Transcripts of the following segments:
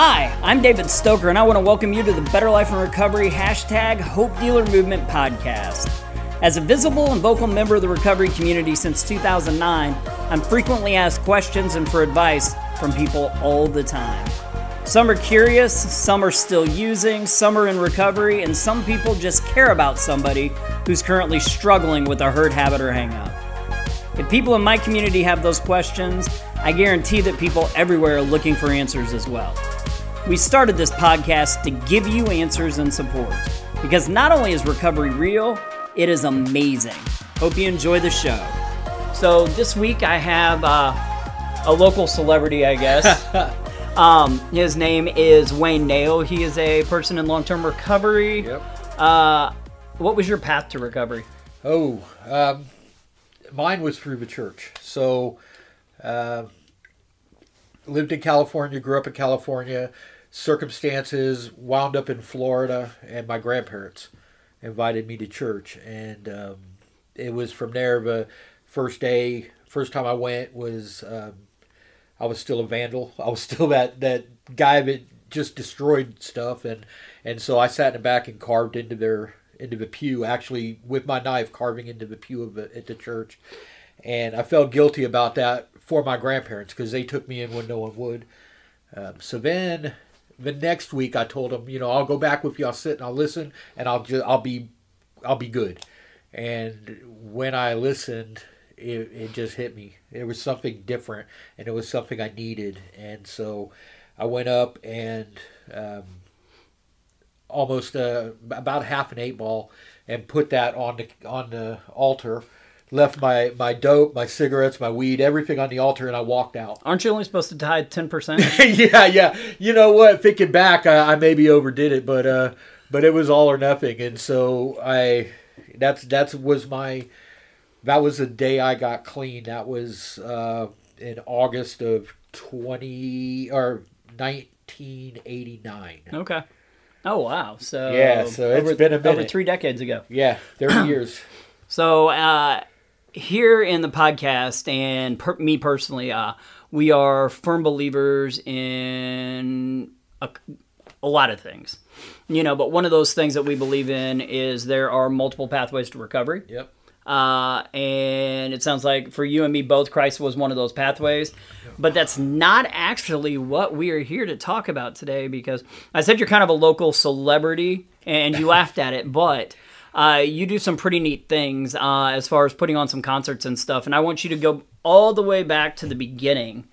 Hi, I'm David Stoker, and I want to welcome you to the Better Life and Recovery hashtag Hope Dealer Movement podcast. As a visible and vocal member of the recovery community since 2009, I'm frequently asked questions and for advice from people all the time. Some are curious, some are still using, some are in recovery, and some people just care about somebody who's currently struggling with a hurt habit or hangup. If people in my community have those questions, I guarantee that people everywhere are looking for answers as well. We started this podcast to give you answers and support because not only is recovery real, it is amazing. Hope you enjoy the show. So, this week I have uh, a local celebrity, I guess. um, his name is Wayne Nale. He is a person in long term recovery. Yep. Uh, what was your path to recovery? Oh, um, mine was through the church. So, uh, lived in California, grew up in California. Circumstances wound up in Florida, and my grandparents invited me to church, and um, it was from there. The first day, first time I went was um, I was still a vandal. I was still that that guy that just destroyed stuff, and and so I sat in the back and carved into their into the pew, actually with my knife carving into the pew of the, at the church, and I felt guilty about that for my grandparents because they took me in when no one would. Um, so then the next week I told them, you know, I'll go back with you. I'll sit and I'll listen, and I'll just I'll be I'll be good. And when I listened, it, it just hit me. It was something different, and it was something I needed. And so I went up and um, almost uh, about half an eight ball, and put that on the on the altar. Left my my dope, my cigarettes, my weed, everything on the altar, and I walked out. Aren't you only supposed to tie 10%? yeah, yeah. You know what? Thinking back, I, I maybe overdid it, but uh, but it was all or nothing, and so I that's that's was my that was the day I got clean. That was uh, in August of twenty or nineteen eighty nine. okay. Oh, wow. So, Yeah, so it's over, been a over three decades ago. Yeah, thirty years. So uh, here in the podcast, and per- me personally, uh, we are firm believers in a, a lot of things. You know, but one of those things that we believe in is there are multiple pathways to recovery. Yep. Uh, and it sounds like for you and me both, Christ was one of those pathways. But that's not actually what we are here to talk about today because I said you're kind of a local celebrity and you laughed at it, but uh, you do some pretty neat things uh, as far as putting on some concerts and stuff. And I want you to go all the way back to the beginning.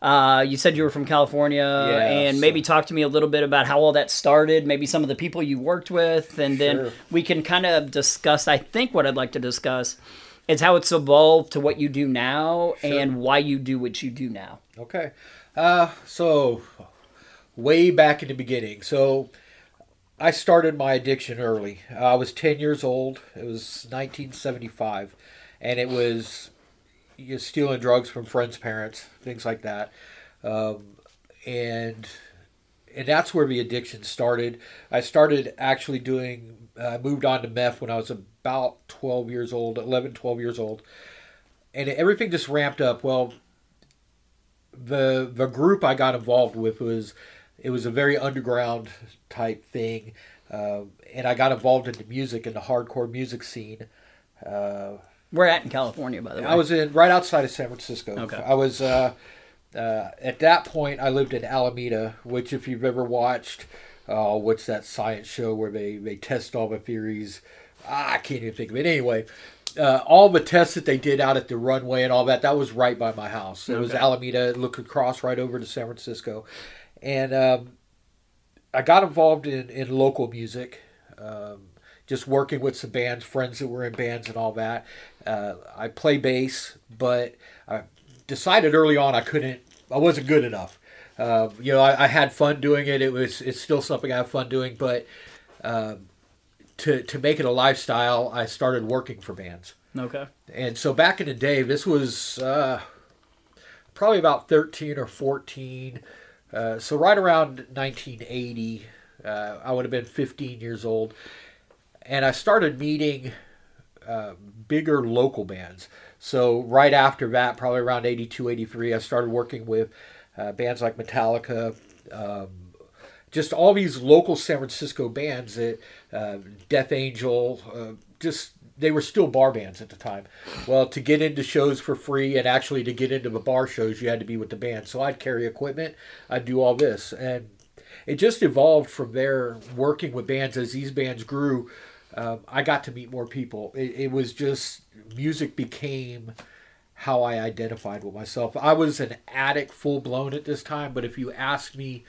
Uh, you said you were from California, and so- maybe talk to me a little bit about how all that started, maybe some of the people you worked with, and then we can kind of discuss. I think what I'd like to discuss is how it's evolved to what you do now and why you do what you do now. Okay. Uh, so, way back in the beginning. So, I started my addiction early. I was 10 years old. It was 1975. And it was you know, stealing drugs from friends' parents, things like that. Um, and and that's where the addiction started. I started actually doing, I moved on to meth when I was about 12 years old, 11, 12 years old. And everything just ramped up. Well, the the group I got involved with was it was a very underground type thing, uh, and I got involved in the music in the hardcore music scene. Uh, We're at in California, by the way. I was in right outside of San Francisco. Okay. I was uh, uh, at that point. I lived in Alameda, which, if you've ever watched, uh, what's that science show where they they test all the theories? Ah, I can't even think of it. Anyway, uh, all the tests that they did out at the runway and all that, that was right by my house. It was Okay. Alameda, look across right over to San Francisco, and um, I got involved in in local music. Um, just working with some bands, friends that were in bands and all that. Uh, I play bass, but I decided early on I couldn't. I wasn't good enough. Uh, you know, I, I had fun doing it. It was. It's still something I have fun doing, but um, to to make it a lifestyle, I started working for bands. okay. And so back in the day, this was uh, probably about 13 or 14. Uh, so right around 1980, uh, I would have been 15 years old. And I started meeting uh, bigger local bands. So right after that, probably around 82, 83, I started working with uh, bands like Metallica, um, just all these local San Francisco bands that uh, Death Angel, uh, just they were still bar bands at the time. Well, to get into shows for free and actually to get into the bar shows, you had to be with the band. So I'd carry equipment, I'd do all this, and it just evolved from there. Working with bands as these bands grew, um, I got to meet more people. It, it was just music became how I identified with myself. I was an addict full blown at this time, but if you ask me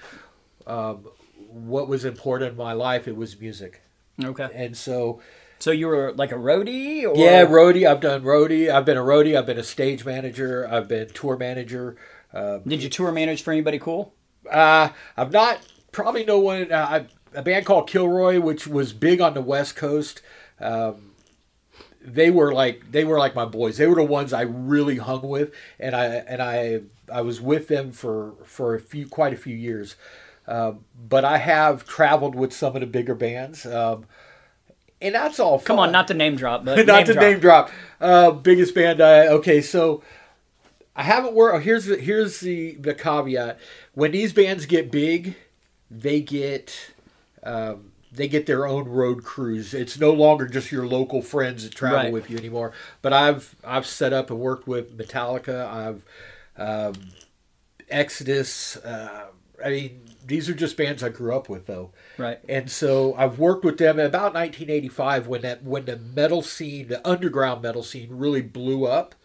um, what was important in my life, it was music. Okay. And so, So you were like a roadie, or yeah, roadie. I've done roadie. I've been a roadie. I've been a stage manager. I've been tour manager. Uh, Did you tour manage for anybody cool? uh, I've not probably no one. Uh, a band called Kilroy, which was big on the West Coast. Um, they were like they were like my boys. They were the ones I really hung with, and I and I I was with them for for a few quite a few years. Um, but I have traveled with some of the bigger bands, um, and that's all. Come on, not to name drop, but not name to drop. name drop. Uh, biggest band. I, okay, so I haven't worked. Here's the, here's the the caveat. When these bands get big, they get um, they get their own road crews. It's no longer just your local friends that travel Right. with you anymore. But I've I've set up and worked with Metallica. I've um, Exodus. Uh, I mean, these are just bands I grew up with, though. Right. And so I've worked with them about 1985 when that when the metal scene, the underground metal scene, really blew up.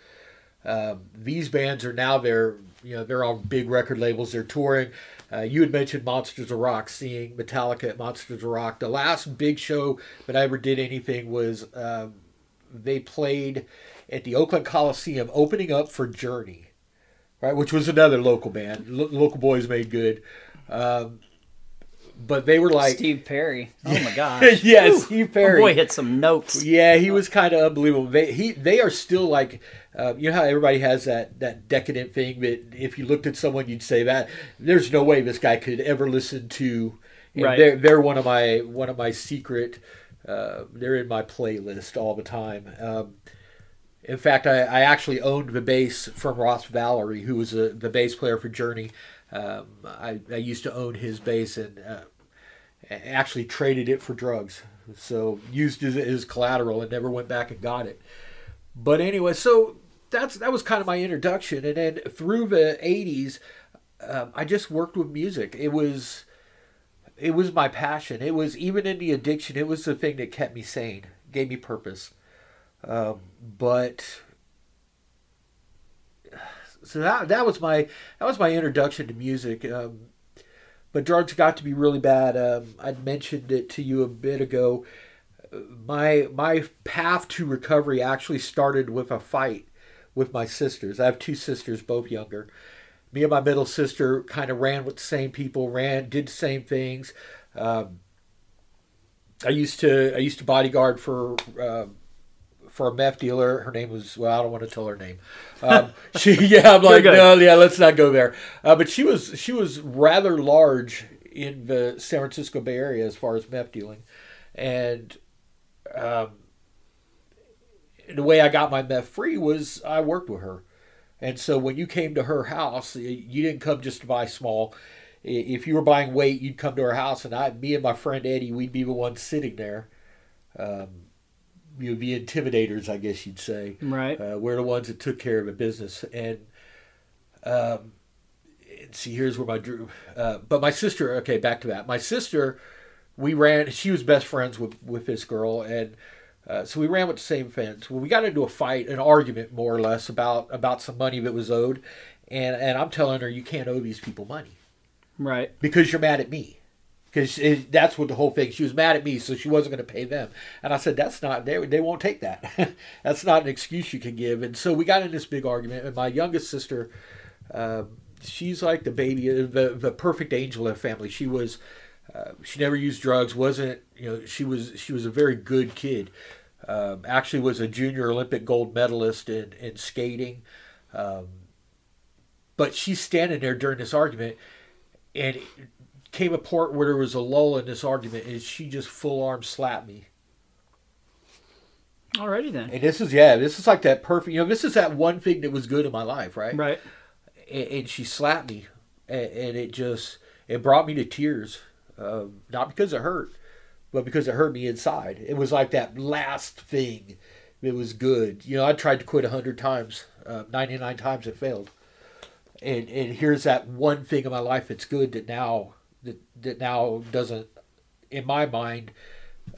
Um, these bands are now they're you know they're on big record labels. They're touring. Uh, you had mentioned Monsters of Rock, seeing Metallica at Monsters of Rock. The last big show that I ever did anything was um, they played at the Oakland Coliseum, opening up for Journey, right, which was another local band. Lo- local boys made good. Um, but they were like, Steve Perry. Oh my gosh. yes, Whew. Steve Perry. boy, hit some notes. Yeah, he was kind of unbelievable. They he they are still like, uh, you know how everybody has that that decadent thing that if you looked at someone you'd say that there's no way this guy could ever listen to. And Right. They're they're one of my one of my secret. Uh, they're in my playlist all the time. Um, in fact, I, I actually owned the bass from Ross Valory, who was a, the bass player for Journey. Um, I, I used to own his bass and uh, actually traded it for drugs. So used it as collateral and never went back and got it. But anyway, so that's that was kind of my introduction, and then through the '80s, um, I just worked with music. It was it was my passion. It was even in the addiction. It was the thing that kept me sane, gave me purpose. Um, but so that that was my that was my introduction to music. Um, but drugs got to be really bad. Um, I'd mentioned it to you a bit ago. My my path to recovery actually started with a fight with my sisters. I have two sisters, both younger. Me and my middle sister kind of ran with the same people, ran, did the same things. Um, I used to I used to bodyguard for uh, for a meth dealer. Her name was well, I don't want to tell her name. Um, she yeah, I'm like no, yeah, let's not go there. Uh, but she was she was rather large in the San Francisco Bay Area as far as meth dealing, and um, the way I got my meth free was I worked with her. And so when you came to her house, you didn't come just to buy small. If you were buying weight, you'd come to her house, and I, me and my friend Eddie, we'd be the ones sitting there. Um, you know, the intimidators, I guess you'd say. Right. Uh, we're the ones that took care of the business, and um, and see, here's where my drew. Uh, but my sister, okay, back to that. My sister, we ran. She was best friends with with this girl, and uh, so we ran with the same friends. Well, we got into a fight, an argument, more or less, about about some money that was owed, and and I'm telling her you can't owe these people money Right. because you're mad at me. Because that's what the whole thing. She was mad at me, so she wasn't going to pay them. And I said, "That's not. They they won't take that. that's not an excuse you can give." And so we got in this big argument. And my youngest sister, um, she's like the baby, the the perfect angel of the family. She was. Uh, she never used drugs. wasn't You know, she was she was a very good kid. Um, actually, was a junior Olympic gold medalist in in skating. Um, but she's standing there during this argument, and came a part where there was a lull in this argument, and she just full arm slapped me. Alrighty then. And this is yeah, this is like that perfect. You know, this is that one thing that was good in my life, right? Right. And, and she slapped me, and, and it just it brought me to tears. Um, not because it hurt, but because it hurt me inside. It was like that last thing. It was good. You know, I tried to quit a hundred times. Uh, Ninety nine times it failed. And and here's that one thing in my life that's good that now that that now doesn't, in my mind,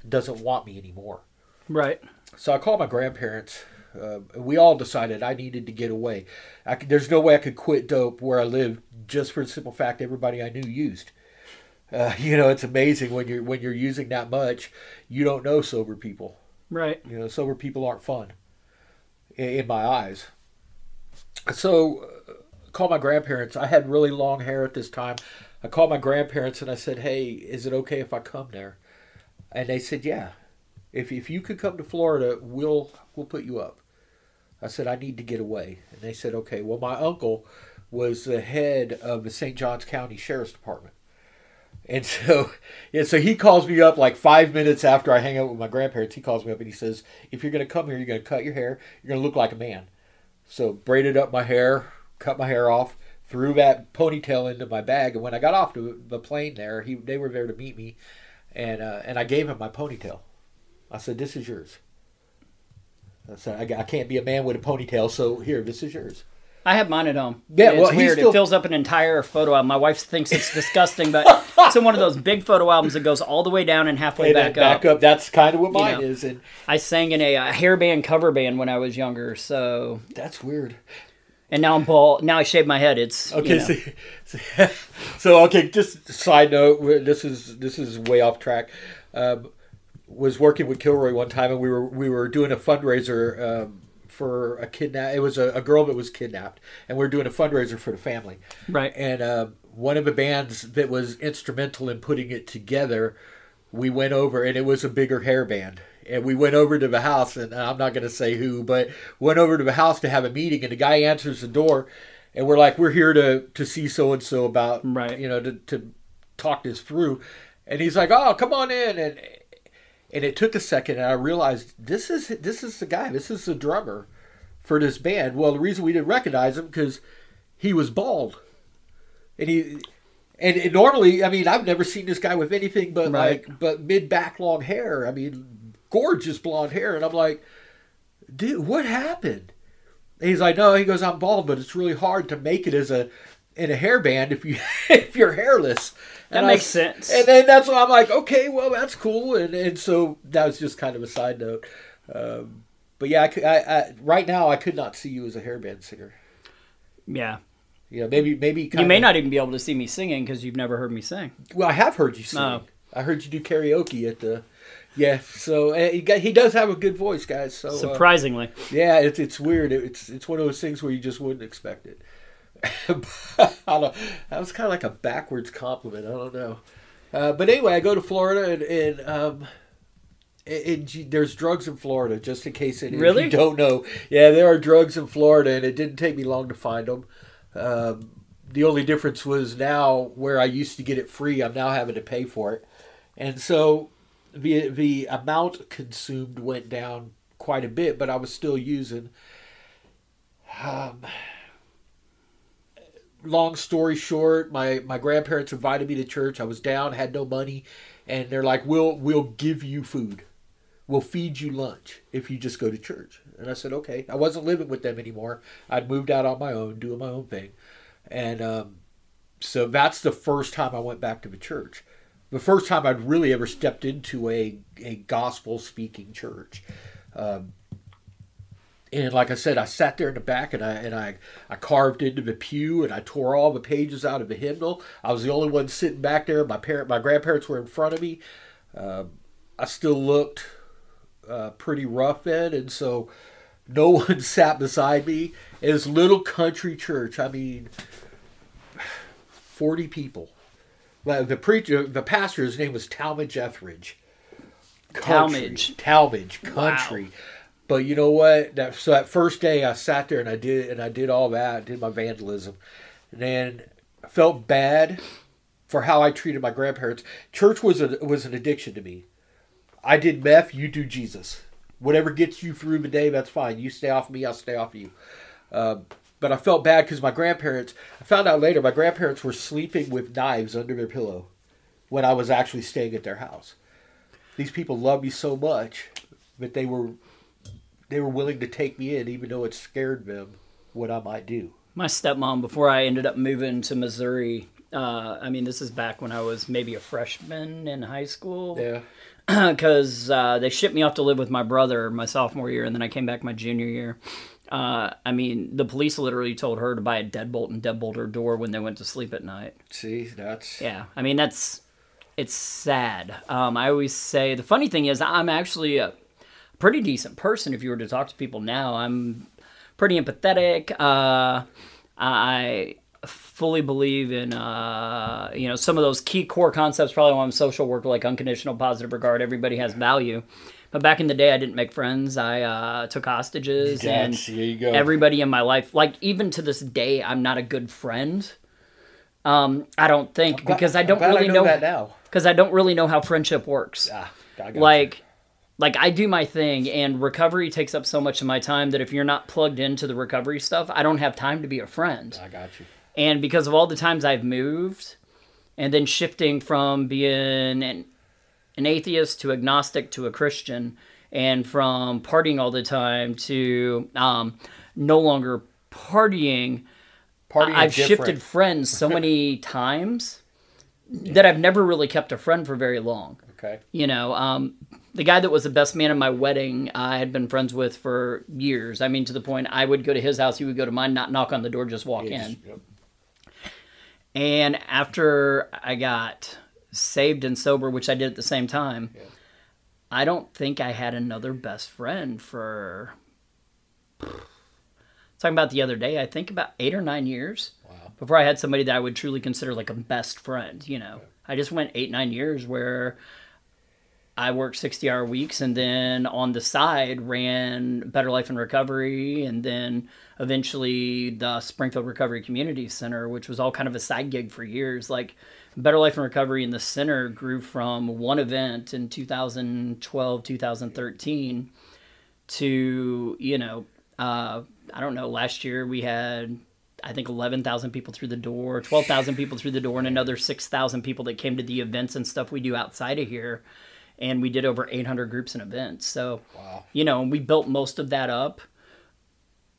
doesn't want me anymore. Right. So I called my grandparents. Uh, we all decided I needed to get away. I could, there's no way I could quit dope where I live just for the simple fact everybody I knew used. Uh, you know, it's amazing when you're when you're using that much, you don't know sober people. Right. You know, sober people aren't fun in, in my eyes. So, uh, called my grandparents. I had really long hair at this time. I called my grandparents and I said, "Hey, is it okay if I come there?" And they said, "Yeah. If if you could come to Florida, we'll we'll put you up." I said, "I need to get away." And they said, "Okay." Well, my uncle was the head of the St. Johns County Sheriff's Department. And so, yeah, so he calls me up like five minutes after I hang out with my grandparents. He calls me up and he says, "If you're going to come here, you're going to cut your hair. You're going to look like a man." So braided up my hair, cut my hair off, threw that ponytail into my bag, and when I got off to the plane there, he they were there to meet me, and uh, and I gave him my ponytail. I said, "This is yours." I said, I, I can't be a man with a ponytail, so here, this is yours. I have mine at home. Yeah, it's well, weird. still- It fills up an entire photo album. My wife thinks it's disgusting, but it's in one of those big photo albums that goes all the way down and halfway And back, back up. up. That's kind of what mine know. is, and I sang in a, hair band cover band when I was younger, so that's weird. And now I'm bald. Now I shave my head. It's Okay, you know. so, so, so okay, just side note. This is this is way off track. Um, was working with Kilroy one time, and we were we were doing a fundraiser um, for a kidnap. It was a, a girl that was kidnapped, and we are doing a fundraiser for the family. right. And uh, one of the bands that was instrumental in putting it together, we went over, and it was a bigger hair band. And we went over to the house, and I'm not going to say who, but went over to the house to have a meeting. And the guy answers the door, and we're like, "We're here to to see so and so about, Right. you know, to to talk this through." And he's like, "Oh, come on in." And and it took a second, and I realized this is this is the guy. This is the drummer for this band. Well, the reason we didn't recognize him because he was bald, and he and, normally, I mean, I've never seen this guy with anything but Right. like but mid back long hair. I mean, gorgeous blonde hair, and I'm like, dude, what happened? And he's like, no, he goes, I'm bald, but it's really hard to make it as a in a hairband if you if you're hairless. That And I makes was- sense. And then that's why I'm like, okay, well, that's cool. And and so that was just kind of a side note. Um, but yeah, I, I, I right now I could not see you as a hairband singer. Yeah. Yeah, maybe maybe You may not even be able to see me singing because you've never heard me sing. Well, I have heard you sing. Oh. I heard you do karaoke at the. Yeah, so uh, he, got, he does have a good voice, guys. So uh, Surprisingly. yeah, it's it's weird. It's it's one of those things where you just wouldn't expect it. I don't, that was kind of like a backwards compliment. I don't know. Uh, but anyway, I go to Florida and, and um, and gee, there's drugs in Florida. Just in case of Really? you don't know, yeah, there are drugs in Florida, and it didn't take me long to find them. Um, the only difference was now where I used to get it free, I'm now having to pay for it, and so the the amount consumed went down quite a bit, but I was still using. Um, long story short, my my grandparents invited me to church. I was down, had no money, and they're like, "We'll we'll give you food, we'll feed you lunch if you just go to church." And I said, "Okay." I wasn't living with them anymore. I'd moved out on my own, doing my own thing, and um, so that's the first time I went back to the church. The first time I'd really ever stepped into a a gospel speaking church. Um, and like I said, I sat there in the back and I and I, I carved into the pew and I tore all the pages out of the hymnal. I was the only one sitting back there. My parent, my grandparents were in front of me. Um, I still looked uh, pretty rough then, and so no one sat beside me. It was little country church. I mean, forty people. The preacher, the pastor, his name was Talmadge Etheridge. Country. Talmadge. Talmadge, country. But you know what? That so that first day I sat there and I did and I did all that, did my vandalism, and then I felt bad for how I treated my grandparents. Church was a was an addiction to me. I did meth, you do Jesus. Whatever gets you through the day, that's fine. You stay off me, I'll stay off you. Um, but I felt bad because my grandparents. I found out later my grandparents were sleeping with knives under their pillow when I was actually staying at their house. These people love me so much, but they were they were willing to take me in, even though it scared them what I might do. My stepmom, before I ended up moving to Missouri, uh, I mean, this is back when I was maybe a freshman in high school. Yeah. Because uh, they shipped me off to live with my brother my sophomore year, and then I came back my junior year. Uh, I mean, the police literally told her to buy a deadbolt and deadbolt her door when they went to sleep at night. See, that's Yeah, I mean that's it's sad. Um, I always say the funny thing is I'm actually a pretty decent person. If you were to talk to people now, I'm pretty empathetic. Uh, I fully believe in uh, you know some of those key core concepts. Probably why I'm social worker, like unconditional positive regard. Everybody has value. But back in the day, I didn't make friends. I uh, took hostages, and That's- you go. everybody in my life, like even to this day, I'm not a good friend. Um, I don't think because I don't really I know that now. because I don't really know how friendship works. Ah, got you. like, like I do my thing, and recovery takes up so much of my time that if you're not plugged into the recovery stuff, I don't have time to be a friend. I got you. And because of all the times I've moved, and then shifting from being an, an atheist to agnostic to a Christian, and from partying all the time to um, no longer partying, Party I've shifted friends so many times that I've never really kept a friend for very long. Okay. You know, um, the guy that was the best man at my wedding, I had been friends with for years. I mean, to the point I would go to his house, he would go to mine, not knock on the door, just walk Yeah, in. yep. And after I got saved and sober, which I did at the same time, I don't think I had another best friend for. Talking about the other day, I think about eight or nine years Wow. before I had somebody that I would truly consider like a best friend. You know, I just went eight nine years where I worked sixty hour weeks and then on the side ran Better Life and Recovery and then eventually the Springfield Recovery Community Center, which was all kind of a side gig for years. Like Better Life and Recovery in the center grew from one event in 2012 2013 to you know uh, I don't know last year we had I think 11,000 people through the door, 12,000 people through the door, and another 6,000 people that came to the events and stuff we do outside of here. And we did over 800 groups and events. So, Wow. you know, and we built most of that up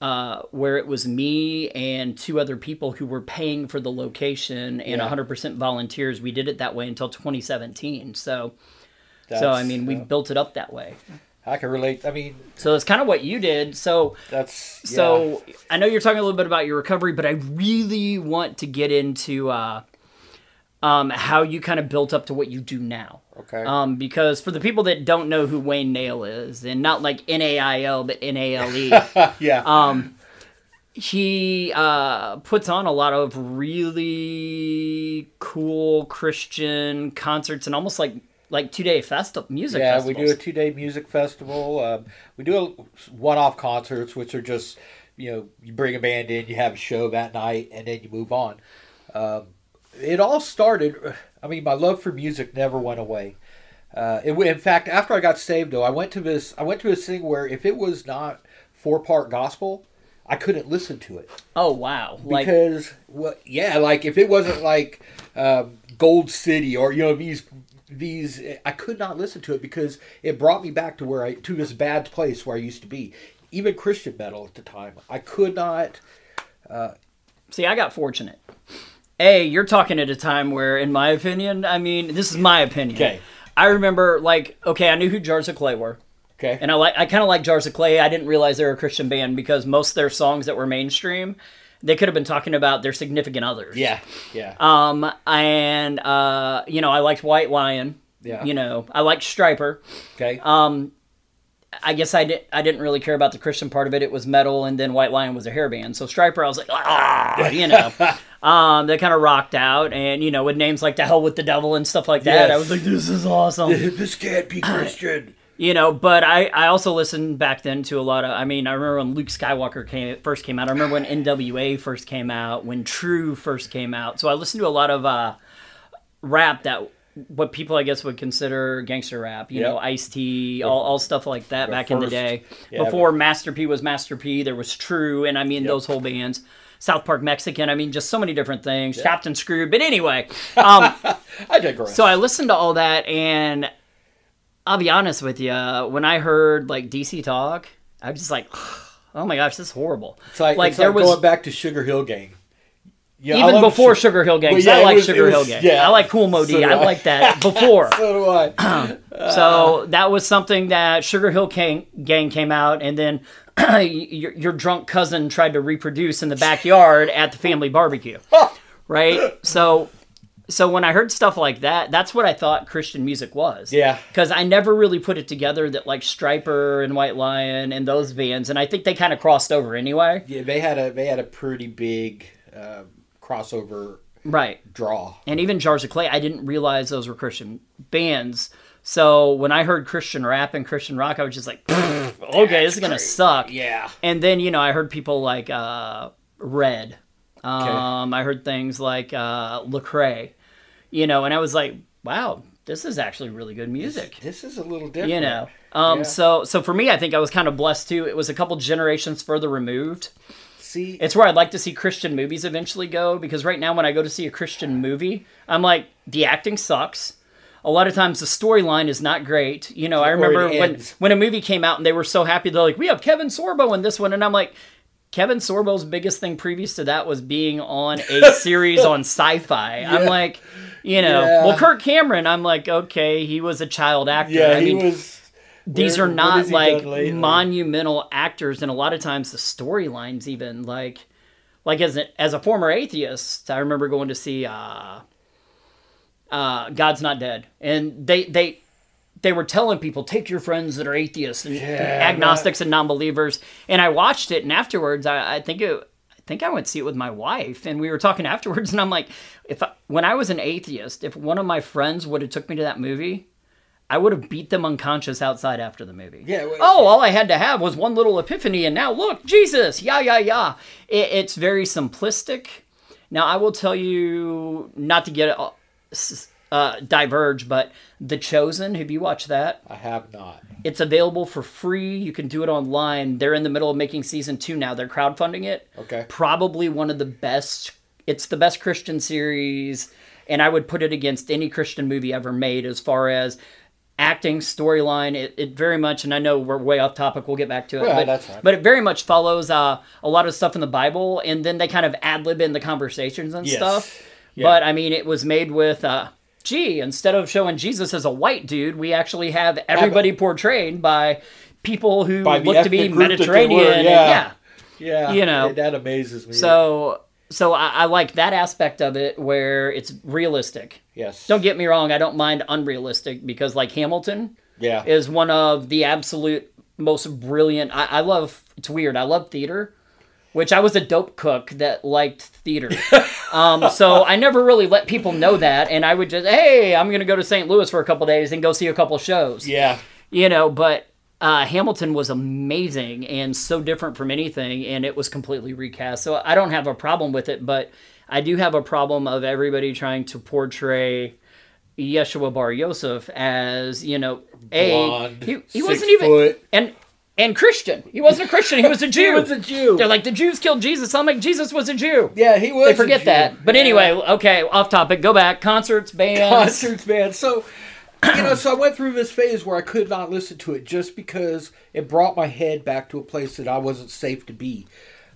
uh, where it was me and two other people who were paying for the location and Yeah. 100% volunteers. We did it that way until 2017. So, so I mean, we yeah. built it up that way. I can relate. I mean, So it's kind of what you did. So, that's yeah. so I know you're talking a little bit about your recovery, but I really want to get into uh, um, how you kind of built up to what you do now. okay. Um, because for the people that don't know who Wayne Nale is, and not like N A I L, but N A L E, yeah. um, he uh, puts on a lot of really cool Christian concerts and almost like like two day festival music. yeah, festivals. we do a two day music festival. Um, we do one off concerts, which are just you know you bring a band in, you have a show that night, and then you move on. Um, it all started. I mean, my love for music never went away. Uh, it, in fact, after I got saved, though, I went to this. I went to this thing where if it was not four part gospel, I couldn't listen to it Oh wow! Like because well, yeah, like if it wasn't like um, Gold City or you know these these, I could not listen to it because it brought me back to where I to this bad place where I used to be. Even Christian metal at the time, I could not. See, I got fortunate. A, you're talking at a time where, in my opinion, I mean, this is my opinion. Okay. I remember, like, okay, I knew who Jars of Clay were, Okay, and I like, I kind of like Jars of Clay. I didn't realize they were a Christian band because most of their songs that were mainstream, they could have been talking about their significant others. yeah, yeah, Um, and uh, you know, I liked White Lion. Yeah. You know, I liked Stryper. okay, Um, I guess I didn't. I didn't really care about the Christian part of it. It was metal, and then White Lion was a hair band. So Stryper, I was like, ah, you know. um, they kind of rocked out, and you know, with names like "To Hell with the Devil" and stuff like that, Yes. I was like, this is awesome. this can't be Christian. you know, but I, I also listened back then to a lot of. I mean, I remember when Luke Skywalker came first came out. I remember when NWA first came out. When TRU first came out. So I listened to a lot of uh, rap that what people I guess would consider gangster rap. You Yep. know, Ice T, all, all stuff like that The back in the day. yeah, Before Master P was Master P, there was TRU, and I mean those whole bands. South Park Mexican. I mean, just so many different things. Captain Screw. But anyway, um, I digress. so I listened to all that, and I'll be honest with you. When I heard like DC talk, I was just like, oh my gosh, this is horrible. it's like, like it's there like was going back to Sugar Hill Gang. Yeah, even before Su- Sugar Hill Gang. Yeah, I like was- Sugar Hill Gang. yeah. I like Kool Moe Dee. So I I. like that before. So do I. so that was something that Sugar Hill Gang, Gang came out, and then your, your drunk cousin tried to reproduce in the backyard at the family barbecue, right? So, so when I heard stuff like that, that's what I thought Christian music was. Yeah. because I never really put it together that like Stryper and White Lion and those bands, and I think they kind of crossed over anyway. Yeah, they had a they had a pretty big um, crossover Right. draw. and even Jars of Clay, I didn't realize those were Christian bands. So when I heard Christian rap and Christian rock, I was just like, okay, this is gonna suck. Yeah. And then you know I heard people like uh, Red. Um, I heard things like uh, Lecrae, you know, and I was like, wow, this is actually really good music. This is a little different. You know, um, Yeah. so so for me, I think I was kind of blessed too. It was a couple generations further removed. See, It's where I'd like to see Christian movies eventually go because right now when I go to see a Christian movie, I'm like the acting sucks. A lot of times the storyline is not great. You know, I remember when ends. when a movie came out and they were so happy they're like, "We have Kevin Sorbo in this one." And I'm like, Kevin Sorbo's biggest thing previous to that was being on a series on Sci-Fi. I'm like, you know, Yeah. well Kirk Cameron, I'm like, okay, he was a child actor. yeah, I he mean, was. These where- are not like monumental actors and a lot of times the storylines even like like as a, as a former atheist i remember going to see uh uh god's not dead and they they they were telling people take your friends that are atheists and agnostics and non-believers and i watched it and afterwards i, I think it I think I went to see it with my wife, and we were talking afterwards, and I'm like, if I, when I was an atheist, if one of my friends would have took me to that movie, I would have beat them unconscious outside after the movie. Yeah, well- oh, all I had to have was one little epiphany, and now look, Jesus, yeah, yeah, yeah. It, it's very simplistic. Now, I will tell you, not to get uh, uh, diverge, but The Chosen. Have you watched that? I have not. It's available for free. You can do it online. They're in the middle of making season two now. They're crowdfunding it. Okay. Probably one of the best. It's the best Christian series, and I would put it against any Christian movie ever made as far as acting, storyline. It, it very much, and I know we're way off topic. We'll get back to it. Well, but, that's fine. but it very much follows uh, a lot of stuff in the Bible, and then they kind of ad lib in the conversations and Yes. stuff. Yeah. But I mean, it was made with. Uh, Gee, instead of showing Jesus as a white dude, we actually have everybody portrayed by people who By look to be ethnic group that they Mediterranean. were, and- yeah. yeah. Yeah, You know. that amazes me. So, so I, I like that aspect of it where it's realistic. yes, Don't get me wrong, I don't mind unrealistic because, like Hamilton, yeah, is one of the absolute most brilliant. I, I love. It's weird. I love theater, which I was a dope cook that liked theater. um, so I never really let people know that, and I would just, hey, I'm gonna go to St. Louis for a couple days and go see a couple shows. yeah. You know, but. Uh, Hamilton was amazing and so different from anything, and it was completely recast. So I don't have a problem with it, but I do have a problem of everybody trying to portray Yeshua Bar Yosef as you know a Blonde, he, he wasn't even foot. and and Christian. He wasn't a Christian. He was a Jew. He was a Jew. They're like the Jews killed Jesus. I'm like Jesus was a Jew. Yeah, he was. They a forget that. But anyway, okay, off topic. Go back. Concerts, bands. concerts, man. So, you know, so I went through this phase where I could not listen to it just because it brought my head back to a place that I wasn't safe to be.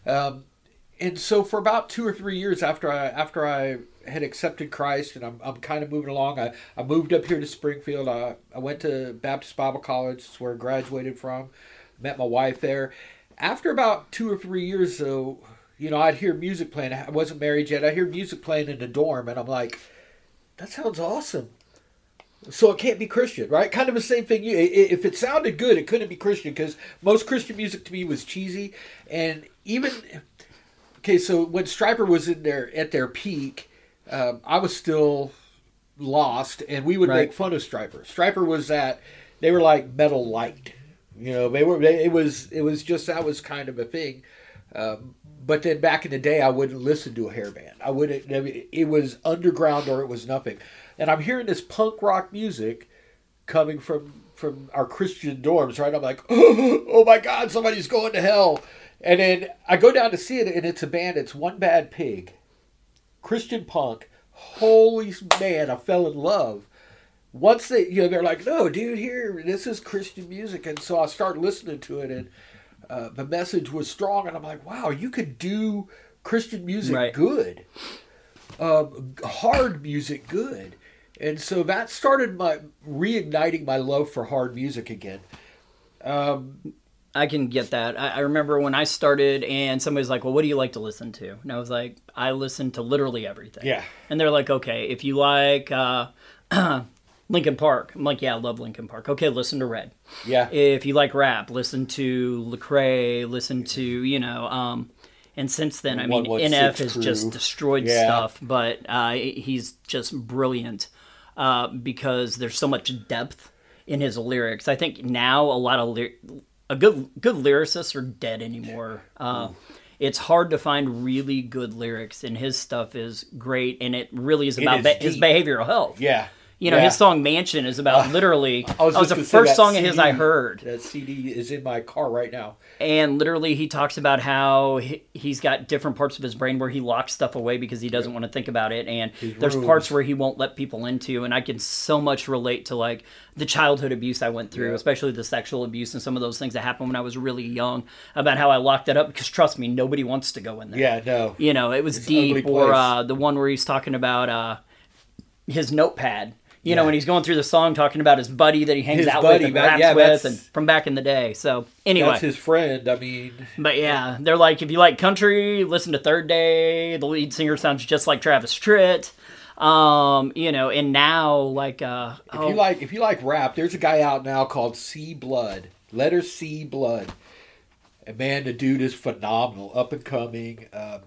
Um, and so, for about two or three years after I after I had accepted Christ, and I'm, I'm kind of moving along, I, I moved up here to Springfield. I, I went to Baptist Bible College, that's where I graduated from. Met my wife there. After about two or three years, though, you know, I'd hear music playing. I wasn't married yet. I hear music playing in the dorm, and I'm like, that sounds awesome. So it can't be Christian, right? Kind of the same thing. You, if it sounded good, it couldn't be Christian because most Christian music to me was cheesy, and even okay. So when Stryper was in there at their peak, um, I was still lost, and we would Right. make fun of Stryper. Stryper was that they were like metal light, you know. They were. They, it was. It was just that was kind of a thing. Um, but then back in the day, I wouldn't listen to a hair band. I wouldn't. I mean, It was underground or it was nothing. And I'm hearing this punk rock music coming from from our Christian dorms, right? I'm like, oh my God, somebody's going to hell. And then I go down to see it, and it's a band. It's One Bad Pig, Christian punk. Holy man, I fell in love. Once they, you know, they're like, no, dude, here, this is Christian music, and so I start listening to it, and uh, the message was strong, and I'm like, wow, you could do Christian music Right. good, um, hard music good, and so that started my reigniting my love for hard music again. Um, I can get that. I, I remember when I started, and somebody's like, "Well, what do you like to listen to?" And I was like, "I listen to literally everything." Yeah. And they're like, "Okay, if you like uh, Linkin Park," I'm like, "Yeah, I love Linkin Park." Okay, listen to Red. yeah, If you like rap, listen to Lecrae. Listen to you know. Um, and since then, I mean, NF has Crew. just destroyed Yeah. stuff, but uh, he's just brilliant uh, because there's so much depth in his lyrics. I think now a lot of ly- a good good lyricists are dead anymore. Uh, it's hard to find really good lyrics, and his stuff is great, and it really is about is be- his behavioral health. yeah. You know, yeah. his song "Mansion" is about literally. I was, that was the first song of his I heard. That CD is in my car right now. and literally he talks about how he, he's got different parts of his brain where he locks stuff away because he doesn't want to think about it and there's rooms. parts where he won't let people into and i can so much relate to like the childhood abuse i went through Yeah. especially the sexual abuse and some of those things that happened when i was really young about how i locked that up because trust me nobody wants to go in there Yeah, no. you know it was It's deep or uh, the one where he's talking about uh, his notepad you know when he's going through the song talking about his buddy that he hangs His out buddy, with and raps yeah, with and from back in the day so anyway That's his friend. I mean, but yeah, they're like, if you like country, listen to Third Day. The lead singer sounds just like Travis Tritt. Um, you know, and now like uh if oh, you like if you like rap, there's a guy out now called C Blood. Letter C Blood. And man, the dude is phenomenal, up and coming. Um,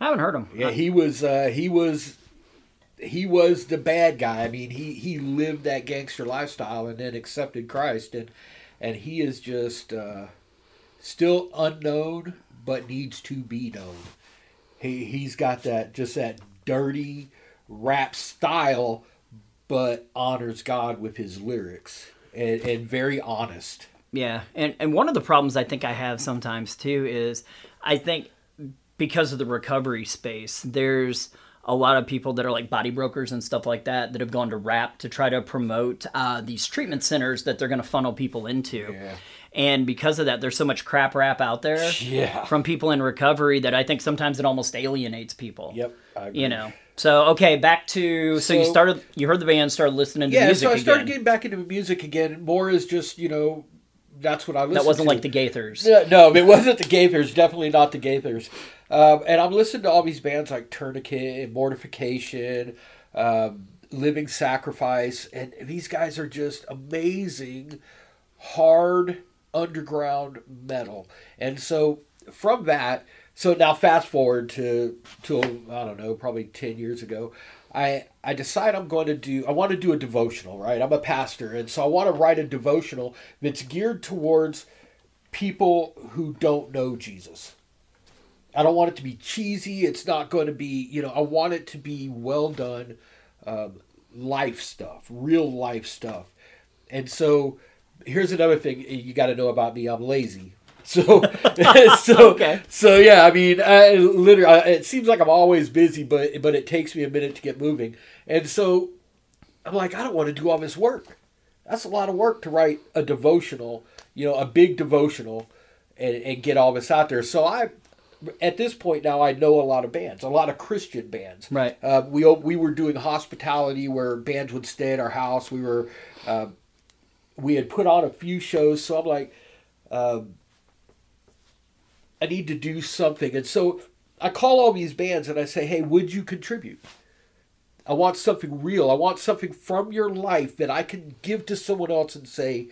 I haven't heard him. yeah, he was uh, he was he was the bad guy. I mean, he he lived that gangster lifestyle and then accepted Christ, and and he is just uh, still unknown, but needs to be known. He he's got that just that dirty rap style, but honors God with his lyrics and, and very honest. Yeah, and and one of the problems I think I have sometimes too is I think because of the recovery space, there's a lot of people that are like body brokers and stuff like that that have gone to rap to try to promote uh, these treatment centers that they're going to funnel people into. Yeah. And because of that, there's so much crap rap out there Yeah. from people in recovery that I think sometimes it almost alienates people. Yep, I agree. You know. So okay, back to so, you started you heard the band, started listening to Yeah, music Yeah, so I started again. getting back into music again. More is just you know, that's what I listened. that wasn't to. like the Gaithers. Yeah, no, it wasn't the Gaithers. Definitely not the Gaithers. Um, and I'm listening to all these bands like Tourniquet and Mortification, um, Living Sacrifice, and these guys are just amazing, hard underground metal. And so from that, so now fast forward to to I don't know, probably ten years ago. I, I decide I'm going to do I want to do a devotional, right? I'm a pastor, and so I want to write a devotional that's geared towards people who don't know Jesus. I don't want it to be cheesy. It's not going to be, you know, I want it to be well done um, life stuff, real life stuff. And so here's another thing you got to know about me. I'm lazy. So, so, Okay. so yeah, I mean, I, literally, I, it seems like I'm always busy, but, but it takes me a minute to get moving. And so I'm like, I don't want to do all this work. That's a lot of work to write a devotional, you know, a big devotional and, and get all this out there. So I, at this point now, I know a lot of bands, a lot of Christian bands. Right. Uh, we we were doing hospitality where bands would stay at our house. We were, uh, we had put on a few shows. So I'm like, um, I need to do something, and so I call all these bands and I say, Hey, would you contribute? I want something real. I want something from your life that I can give to someone else and say,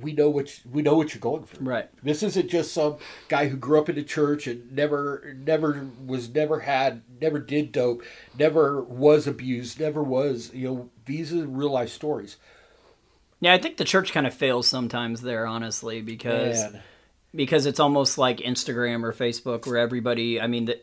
"We know what you, we know what you're going through." Right. This isn't just some guy who grew up in the church and never, never was, never had, never did dope, never was abused, never was. You know, these are real life stories. Yeah, I think the church kind of fails sometimes there, honestly, because Man. because it's almost like Instagram or Facebook, where everybody. I mean, the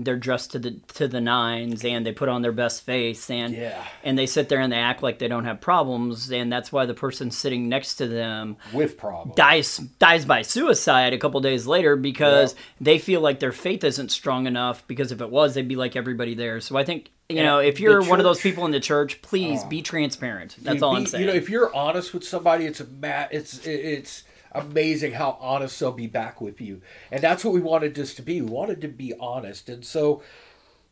they're dressed to the to the nines and they put on their best face and Yeah. and they sit there and they act like they don't have problems and that's why the person sitting next to them with problems. dies dies by suicide a couple days later because Yeah. they feel like their faith isn't strong enough because if it was they'd be like everybody there so i think you Yeah, know if you're one of those people in the church please oh. be transparent that's all be- i'm saying You know, if you're honest with somebody, it's a ma- it's it's amazing how honest they'll be back with you, and that's what we wanted this to be. We wanted to be honest, and so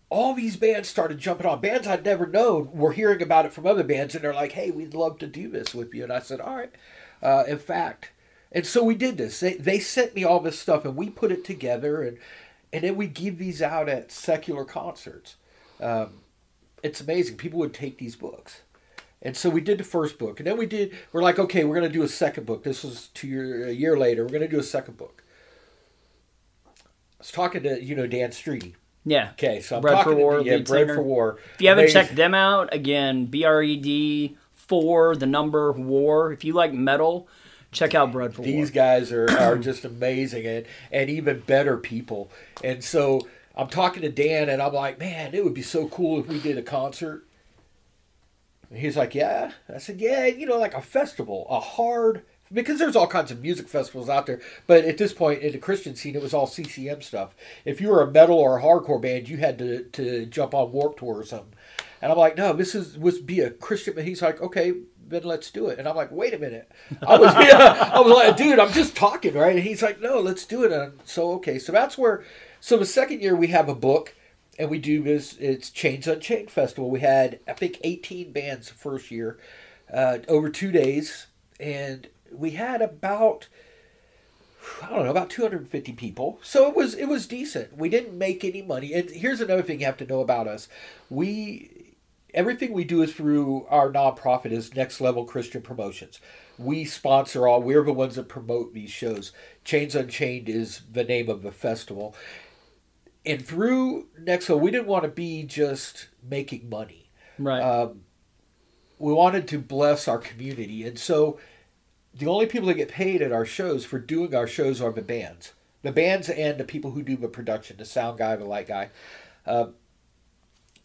all these bands started jumping on. Bands I'd never known were hearing about it from other bands, and they're like, "Hey, we'd love to do this with you." And I said, "All right." Uh, in fact, and so we did this. They they sent me all this stuff, and we put it together, and and then we give these out at secular concerts. Um, it's amazing. People would take these books. And so we did the first book, and then we did. We're like, okay, we're going to do a second book. This was two year a year later. We're going to do a second book. I was talking to you know Dan Streety. yeah Okay, so I'm Bred for talking War, to yeah, Bred singer. for War. if you haven't Amazing. checked them out again b-r-e-d for the number war if you like metal check out Bred for These war These guys are, are just amazing and, and even better people. And so I'm talking to Dan and I'm like, man, it would be so cool if we did a concert. And he's like, yeah. I said, yeah, you know, like a festival, a hard, because there's all kinds of music festivals out there. But at this point in the Christian scene, it was all CCM stuff. If you were a metal or a hardcore band, you had to, to jump on Warped Tour or something. And I'm like, no, this is was be a Christian. And he's like, okay, then let's do it. And I'm like, wait a minute. I was, yeah, I was like, dude, I'm just talking, right? And he's like, no, let's do it. And so okay, so that's where. So the second year we have a book, and we do this. It's Chains Unchained Festival. We had I think 18 bands the first year, uh, over two days, and we had about. I don't know about 250 people. So it was it was decent. We didn't make any money. And here's another thing you have to know about us. We everything we do is through our nonprofit is Next Level Christian Promotions. We sponsor all. We're the ones that promote these shows. Chains Unchained is the name of the festival. And through Level, we didn't want to be just making money right um, we wanted to bless our community, and so the only people that get paid at our shows for doing our shows are the bands, the bands and the people who do the production, the sound guy, the light guy. Um,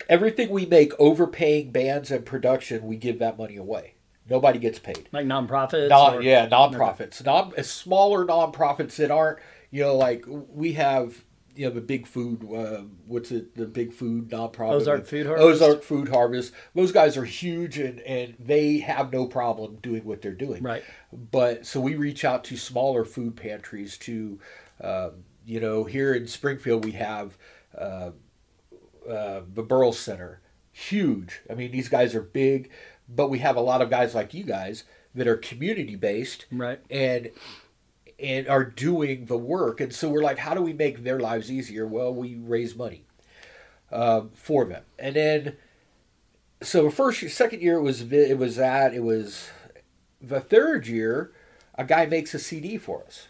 everything we make overpaying bands and production, we give that money away. Nobody gets paid. like nonprofits Non, or- yeah, nonprofits, non smaller nonprofits that aren't, you know, like we have, you know, the big food. Uh, what's it? The big food nonprofit. Ozark Food Harvest? Ozark Food Harvest. Those guys are huge, and and they have no problem doing what they're doing. right But so we reach out to smaller food pantries. To, um, you know, here in Springfield we have uh, uh, the Burrell Center, huge. I mean, these guys are big, but we have a lot of guys like you guys that are community based right and and are doing the work. And so we're like, how do we make their lives easier? Well, we raise money um, for them, and then so the first second year it was it was that it was the third year, a guy makes a CD for us.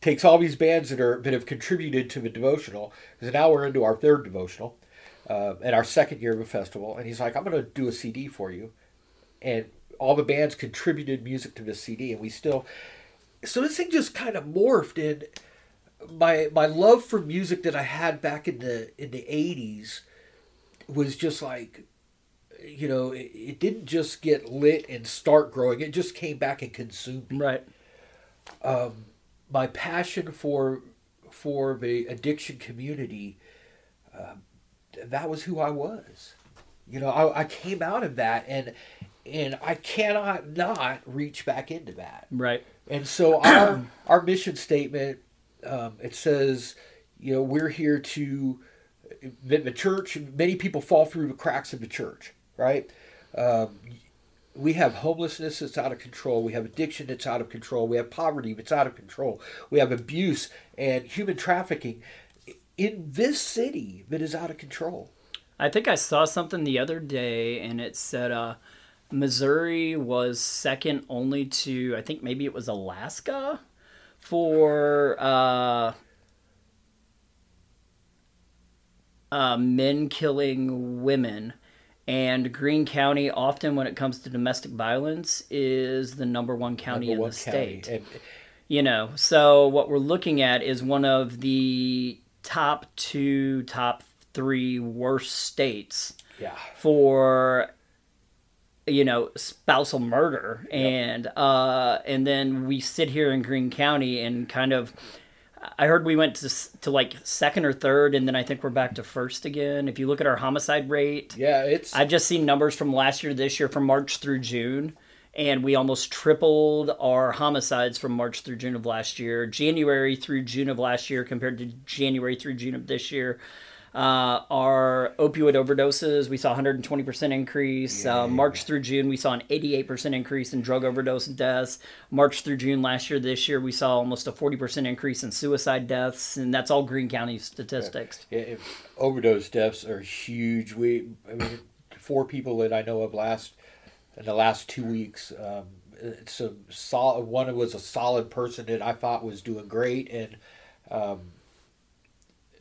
Takes all these bands that are that have contributed to the devotional, because now we're into our third devotional, uh, and our second year of the festival, and he's like, I'm going to do a CD for you, and all the bands contributed music to this CD, and we still, so this thing just kind of morphed in my my love for music that I had back in the in the '80s was just like you know it, it didn't just get lit and start growing. It just came back and consumed me. Right. My passion for for the addiction community um, that was who i was. You know I, I came out of that and and i cannot not reach back into that. Right and so our our mission statement um, it says, you know, we're here to the, church. Many people fall through the cracks of the church, right? Um, we have homelessness that's out of control. We have addiction that's out of control. We have poverty that's out of control. We have abuse and human trafficking in this city that is out of control. I think I saw something the other day, and it said uh, Missouri was second only to I think maybe it was Alaska for uh, uh, men killing women. And Greene County, often when it comes to domestic violence, is the number one county Number in one the county. state And you know so what we're looking at is one of the top two, top three worst states Yeah. for you know spousal murder. And uh and then we sit here in Greene County and kind of I heard we went to to like second or third and then I think we're back to first again. If you look at our homicide rate Yeah, it's I've just seen numbers from last year to this year from March through June and we almost tripled our homicides from March through June of last year. January through June of last year compared to January through June of this year uh, our opioid overdoses, we saw 120% increase. Uh, March through June, we saw an 88% increase in drug overdose deaths. March through June last year, this year, we saw almost a 40% increase in suicide deaths, and that's all Greene County statistics. Yeah, if overdose deaths are huge. We, I mean, four people that I know of last in the last two weeks. Um, it's a solid. One was a solid person that I thought was doing great, and um,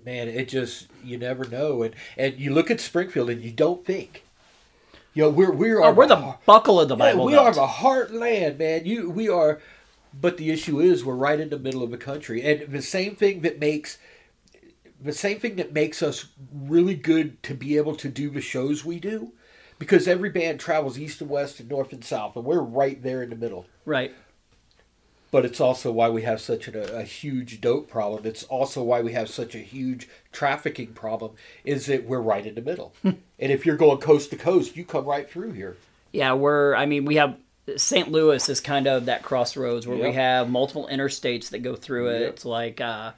man, it just you never know. And and you look at Springfield and you don't think. You know, we're we're Oh, we're the buckle of the Bible we Belt. are the heartland, man. You we are, but the issue is we're right in the middle of the country, and the same thing that makes the same thing that makes us really good to be able to do the shows we do, because every band travels east and west and north and south, and we're right there in the middle. right. But it's also why we have such a, a huge dope problem. It's also why we have such a huge trafficking problem. Is that we're right in the middle, and if you're going coast to coast, you come right through here. Yeah, we're. I mean, we have St. Louis is kind of that crossroads where we have multiple interstates that go through it. Yep. It's like uh,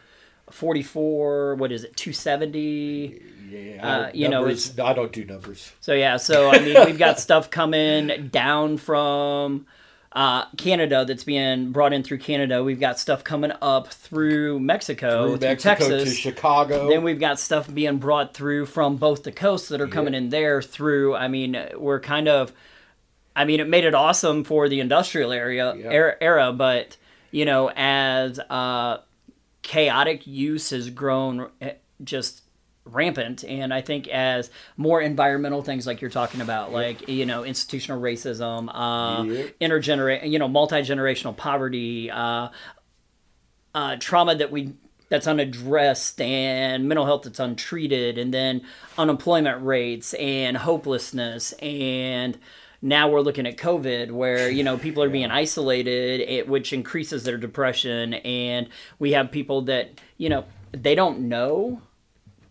44. What is it? 270. Yeah, Uh, you know, numbers- I don't do numbers. So yeah, so I mean, we've got stuff coming down from uh, Canada that's being brought in through Canada. We've got stuff coming up through Mexico, Through through, Mexico Texas. to Chicago. Then we've got stuff being brought through from both the coasts that are coming in there through. I mean, we're kind of, I mean, it made it awesome for the industrial area Yeah. era, era, but you know, as uh, chaotic use has grown eh, just rampant. And i think as more environmental things like you're talking about like you know institutional racism uh Yep. intergener you know multi-generational poverty uh uh, trauma that we that's unaddressed and mental health that's untreated and then unemployment rates and hopelessness. And now we're looking at covid where you know people are being isolated it, which increases their depression. And we have people that you know they don't know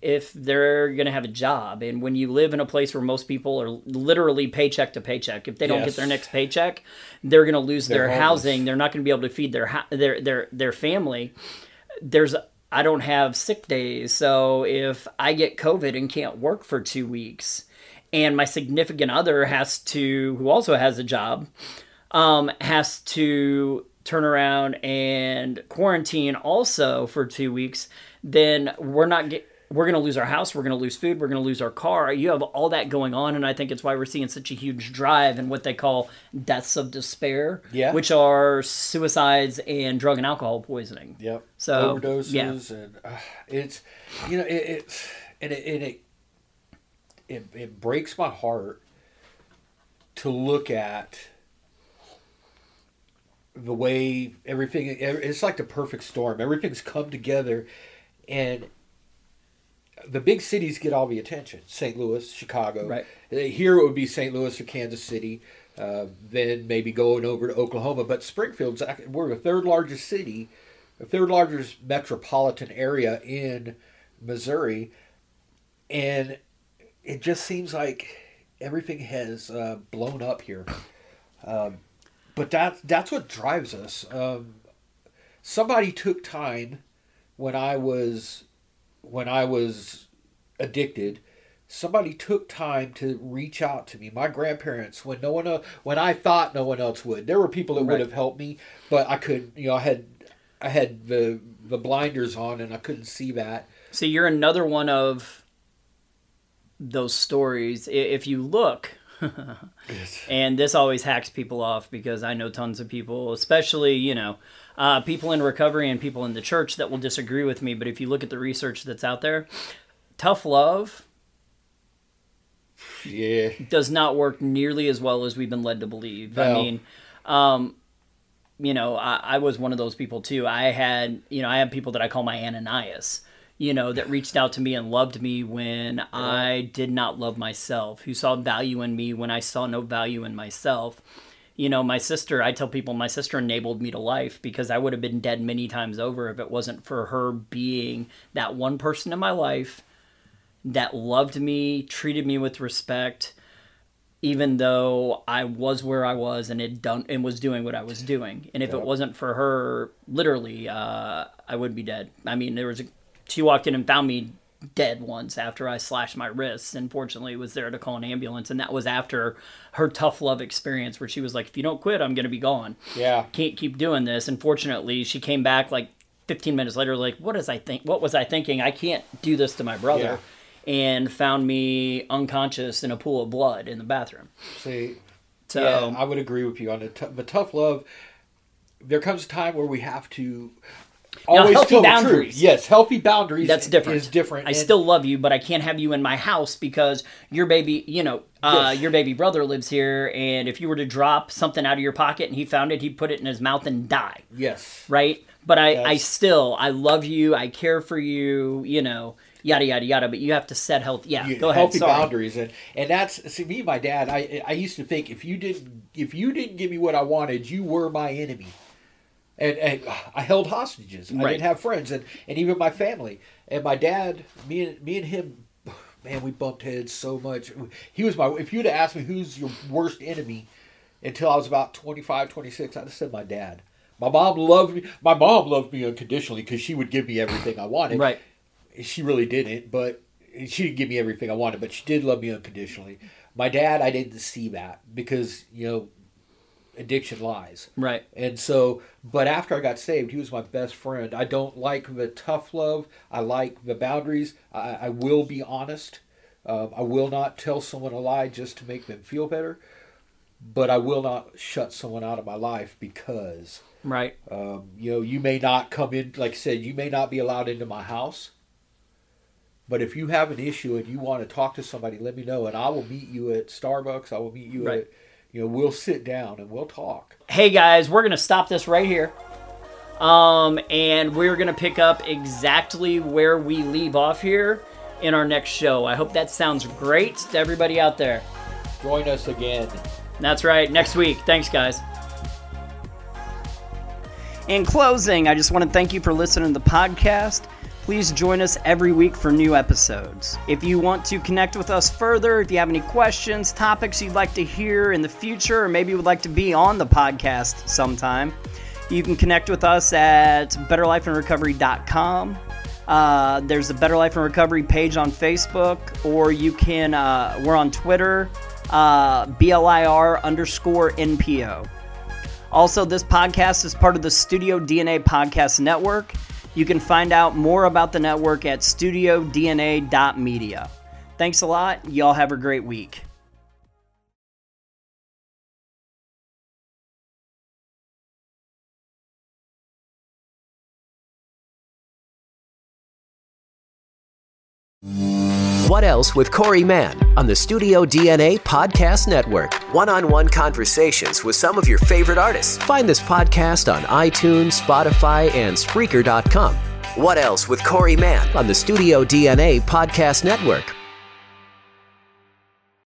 if they're going to have a job and when you live in a place where most people are literally paycheck to paycheck if they don't Yes. get their next paycheck they're going to lose They're their homeless. housing they're not going to be able to feed their their their their family there's I don't have sick days so if I get covid and can't work for 2 weeks and my significant other has to who also has a job um, has to turn around and quarantine also for two weeks, then we're not get, we're going to lose our house, we're going to lose food, we're going to lose our car. You have all that going on, and I think it's why we're seeing such a huge drive in what they call deaths of despair, Yeah. which are suicides and drug and alcohol poisoning. Yep. So, overdoses yeah. and uh, it's you know it, it's and it, and it it it breaks my heart to look at the way everything it's like the perfect storm everything's come together and the big cities get all the attention. St louis chicago. Right. Uh, here it would be st louis or kansas city uh, then maybe going over to oklahoma. But springfield's ac- we're the third largest city the third largest metropolitan area in missouri. And it just seems like everything has uh, blown up here. Um, but that that's what drives us. Um, somebody took time when I was when I was addicted. Somebody took time to reach out to me. My grandparents, when no one else, when I thought no one else would, there were people that Right. would have helped me, but I couldn't. You know, I had I had the the blinders on and I couldn't see that. So you're another one of those stories. If you look, and this always hacks people off because I know tons of people, especially you know, uh, people in recovery and people in the church that will disagree with me. But if you look at the research that's out there, tough love Yeah, does not work nearly as well as we've been led to believe. I mean, um, you know, I, I was one of those people too. I had, you know, I have people that I call my Ananias. you know, that reached out to me and loved me when I did not love myself, who saw value in me when I saw no value in myself. You know, my sister, I tell people my sister enabled me to life because I would have been dead many times over if it wasn't for her being that one person in my life that loved me, treated me with respect, even though I was where I was and it done and was doing what I was doing. And if Yep. it wasn't for her, literally, uh, I would be dead. I mean, there was a she walked in and found me dead once after I slashed my wrists and fortunately was there to call an ambulance and that was after her tough love experience where she was like if you don't quit I'm going to be gone. Yeah. Can't keep doing this. And fortunately, she came back like 15 minutes later like what is I think what was I thinking? I can't do this to my brother. And found me unconscious in a pool of blood in the bathroom. See, So yeah, I would agree with you on the, t- the tough love. There comes a time where we have to always healthy the truth. boundaries. Yes, healthy boundaries. that's different. Is different. I and- still love you, but I can't have you in my house because your baby, you know, uh, Yes. your baby brother lives here, and if you were to drop something out of your pocket and he found it, he'd put it in his mouth and die, yes. right? But I, I still, I love you, I care for you, you know, yada yada yada. But you have to set health. Yeah, you- go ahead. healthy Sorry. boundaries and and that's see me and my dad I I used to think if you didn't if you didn't give me what I wanted you were my enemy and, and I held hostages. I didn't have friends. And, and even my family. And my dad me and me and him man we bumped heads so much. He was my if you'd have asked me who's your worst enemy until I was about 25 26 I'd have said my dad. My mom loved me my mom loved me unconditionally because she would give me everything I wanted. Right. she really didn't, but she didn't give me everything I wanted, but she did love me unconditionally. My dad, I didn't see that because, you know, addiction lies. Right. And so, but after I got saved, he was my best friend. I don't like the tough love. I like the boundaries. I, I will be honest. Um, I will not tell someone a lie just to make them feel better, but I will not shut someone out of my life because Right. um, you know, you may not come in, like I said, you may not be allowed into my house. But if you have an issue and you want to talk to somebody, let me know, and I will meet you at Starbucks. I will meet you Right. at, you know, we'll sit down and we'll talk. hey guys, we're gonna stop this right here. Um, and we're gonna pick up exactly where we leave off here in our next show. I hope that sounds great to everybody out there. Join us again. That's right, next week. Thanks, guys. In closing, I just want to thank you for listening to the podcast. Please join us every week for new episodes. If you want to connect with us further, if you have any questions, topics you'd like to hear in the future, or maybe would like to be on the podcast sometime, you can connect with us at betterlifeinrecovery.com. Uh, there's a Better Life in Recovery page on Facebook, or you can, uh, we're on Twitter, uh, BLIR underscore NPO. Also, this podcast is part of the Studio DNA Podcast Network. You can find out more about the network at studiodna.media. Thanks a lot. Y'all have a great week. What Else with Corey Mann on the Studio DNA Podcast Network. One on one conversations with some of your favorite artists. Find this podcast on iTunes, Spotify, and Spreaker.com. What Else with Corey Mann on the Studio DNA Podcast Network.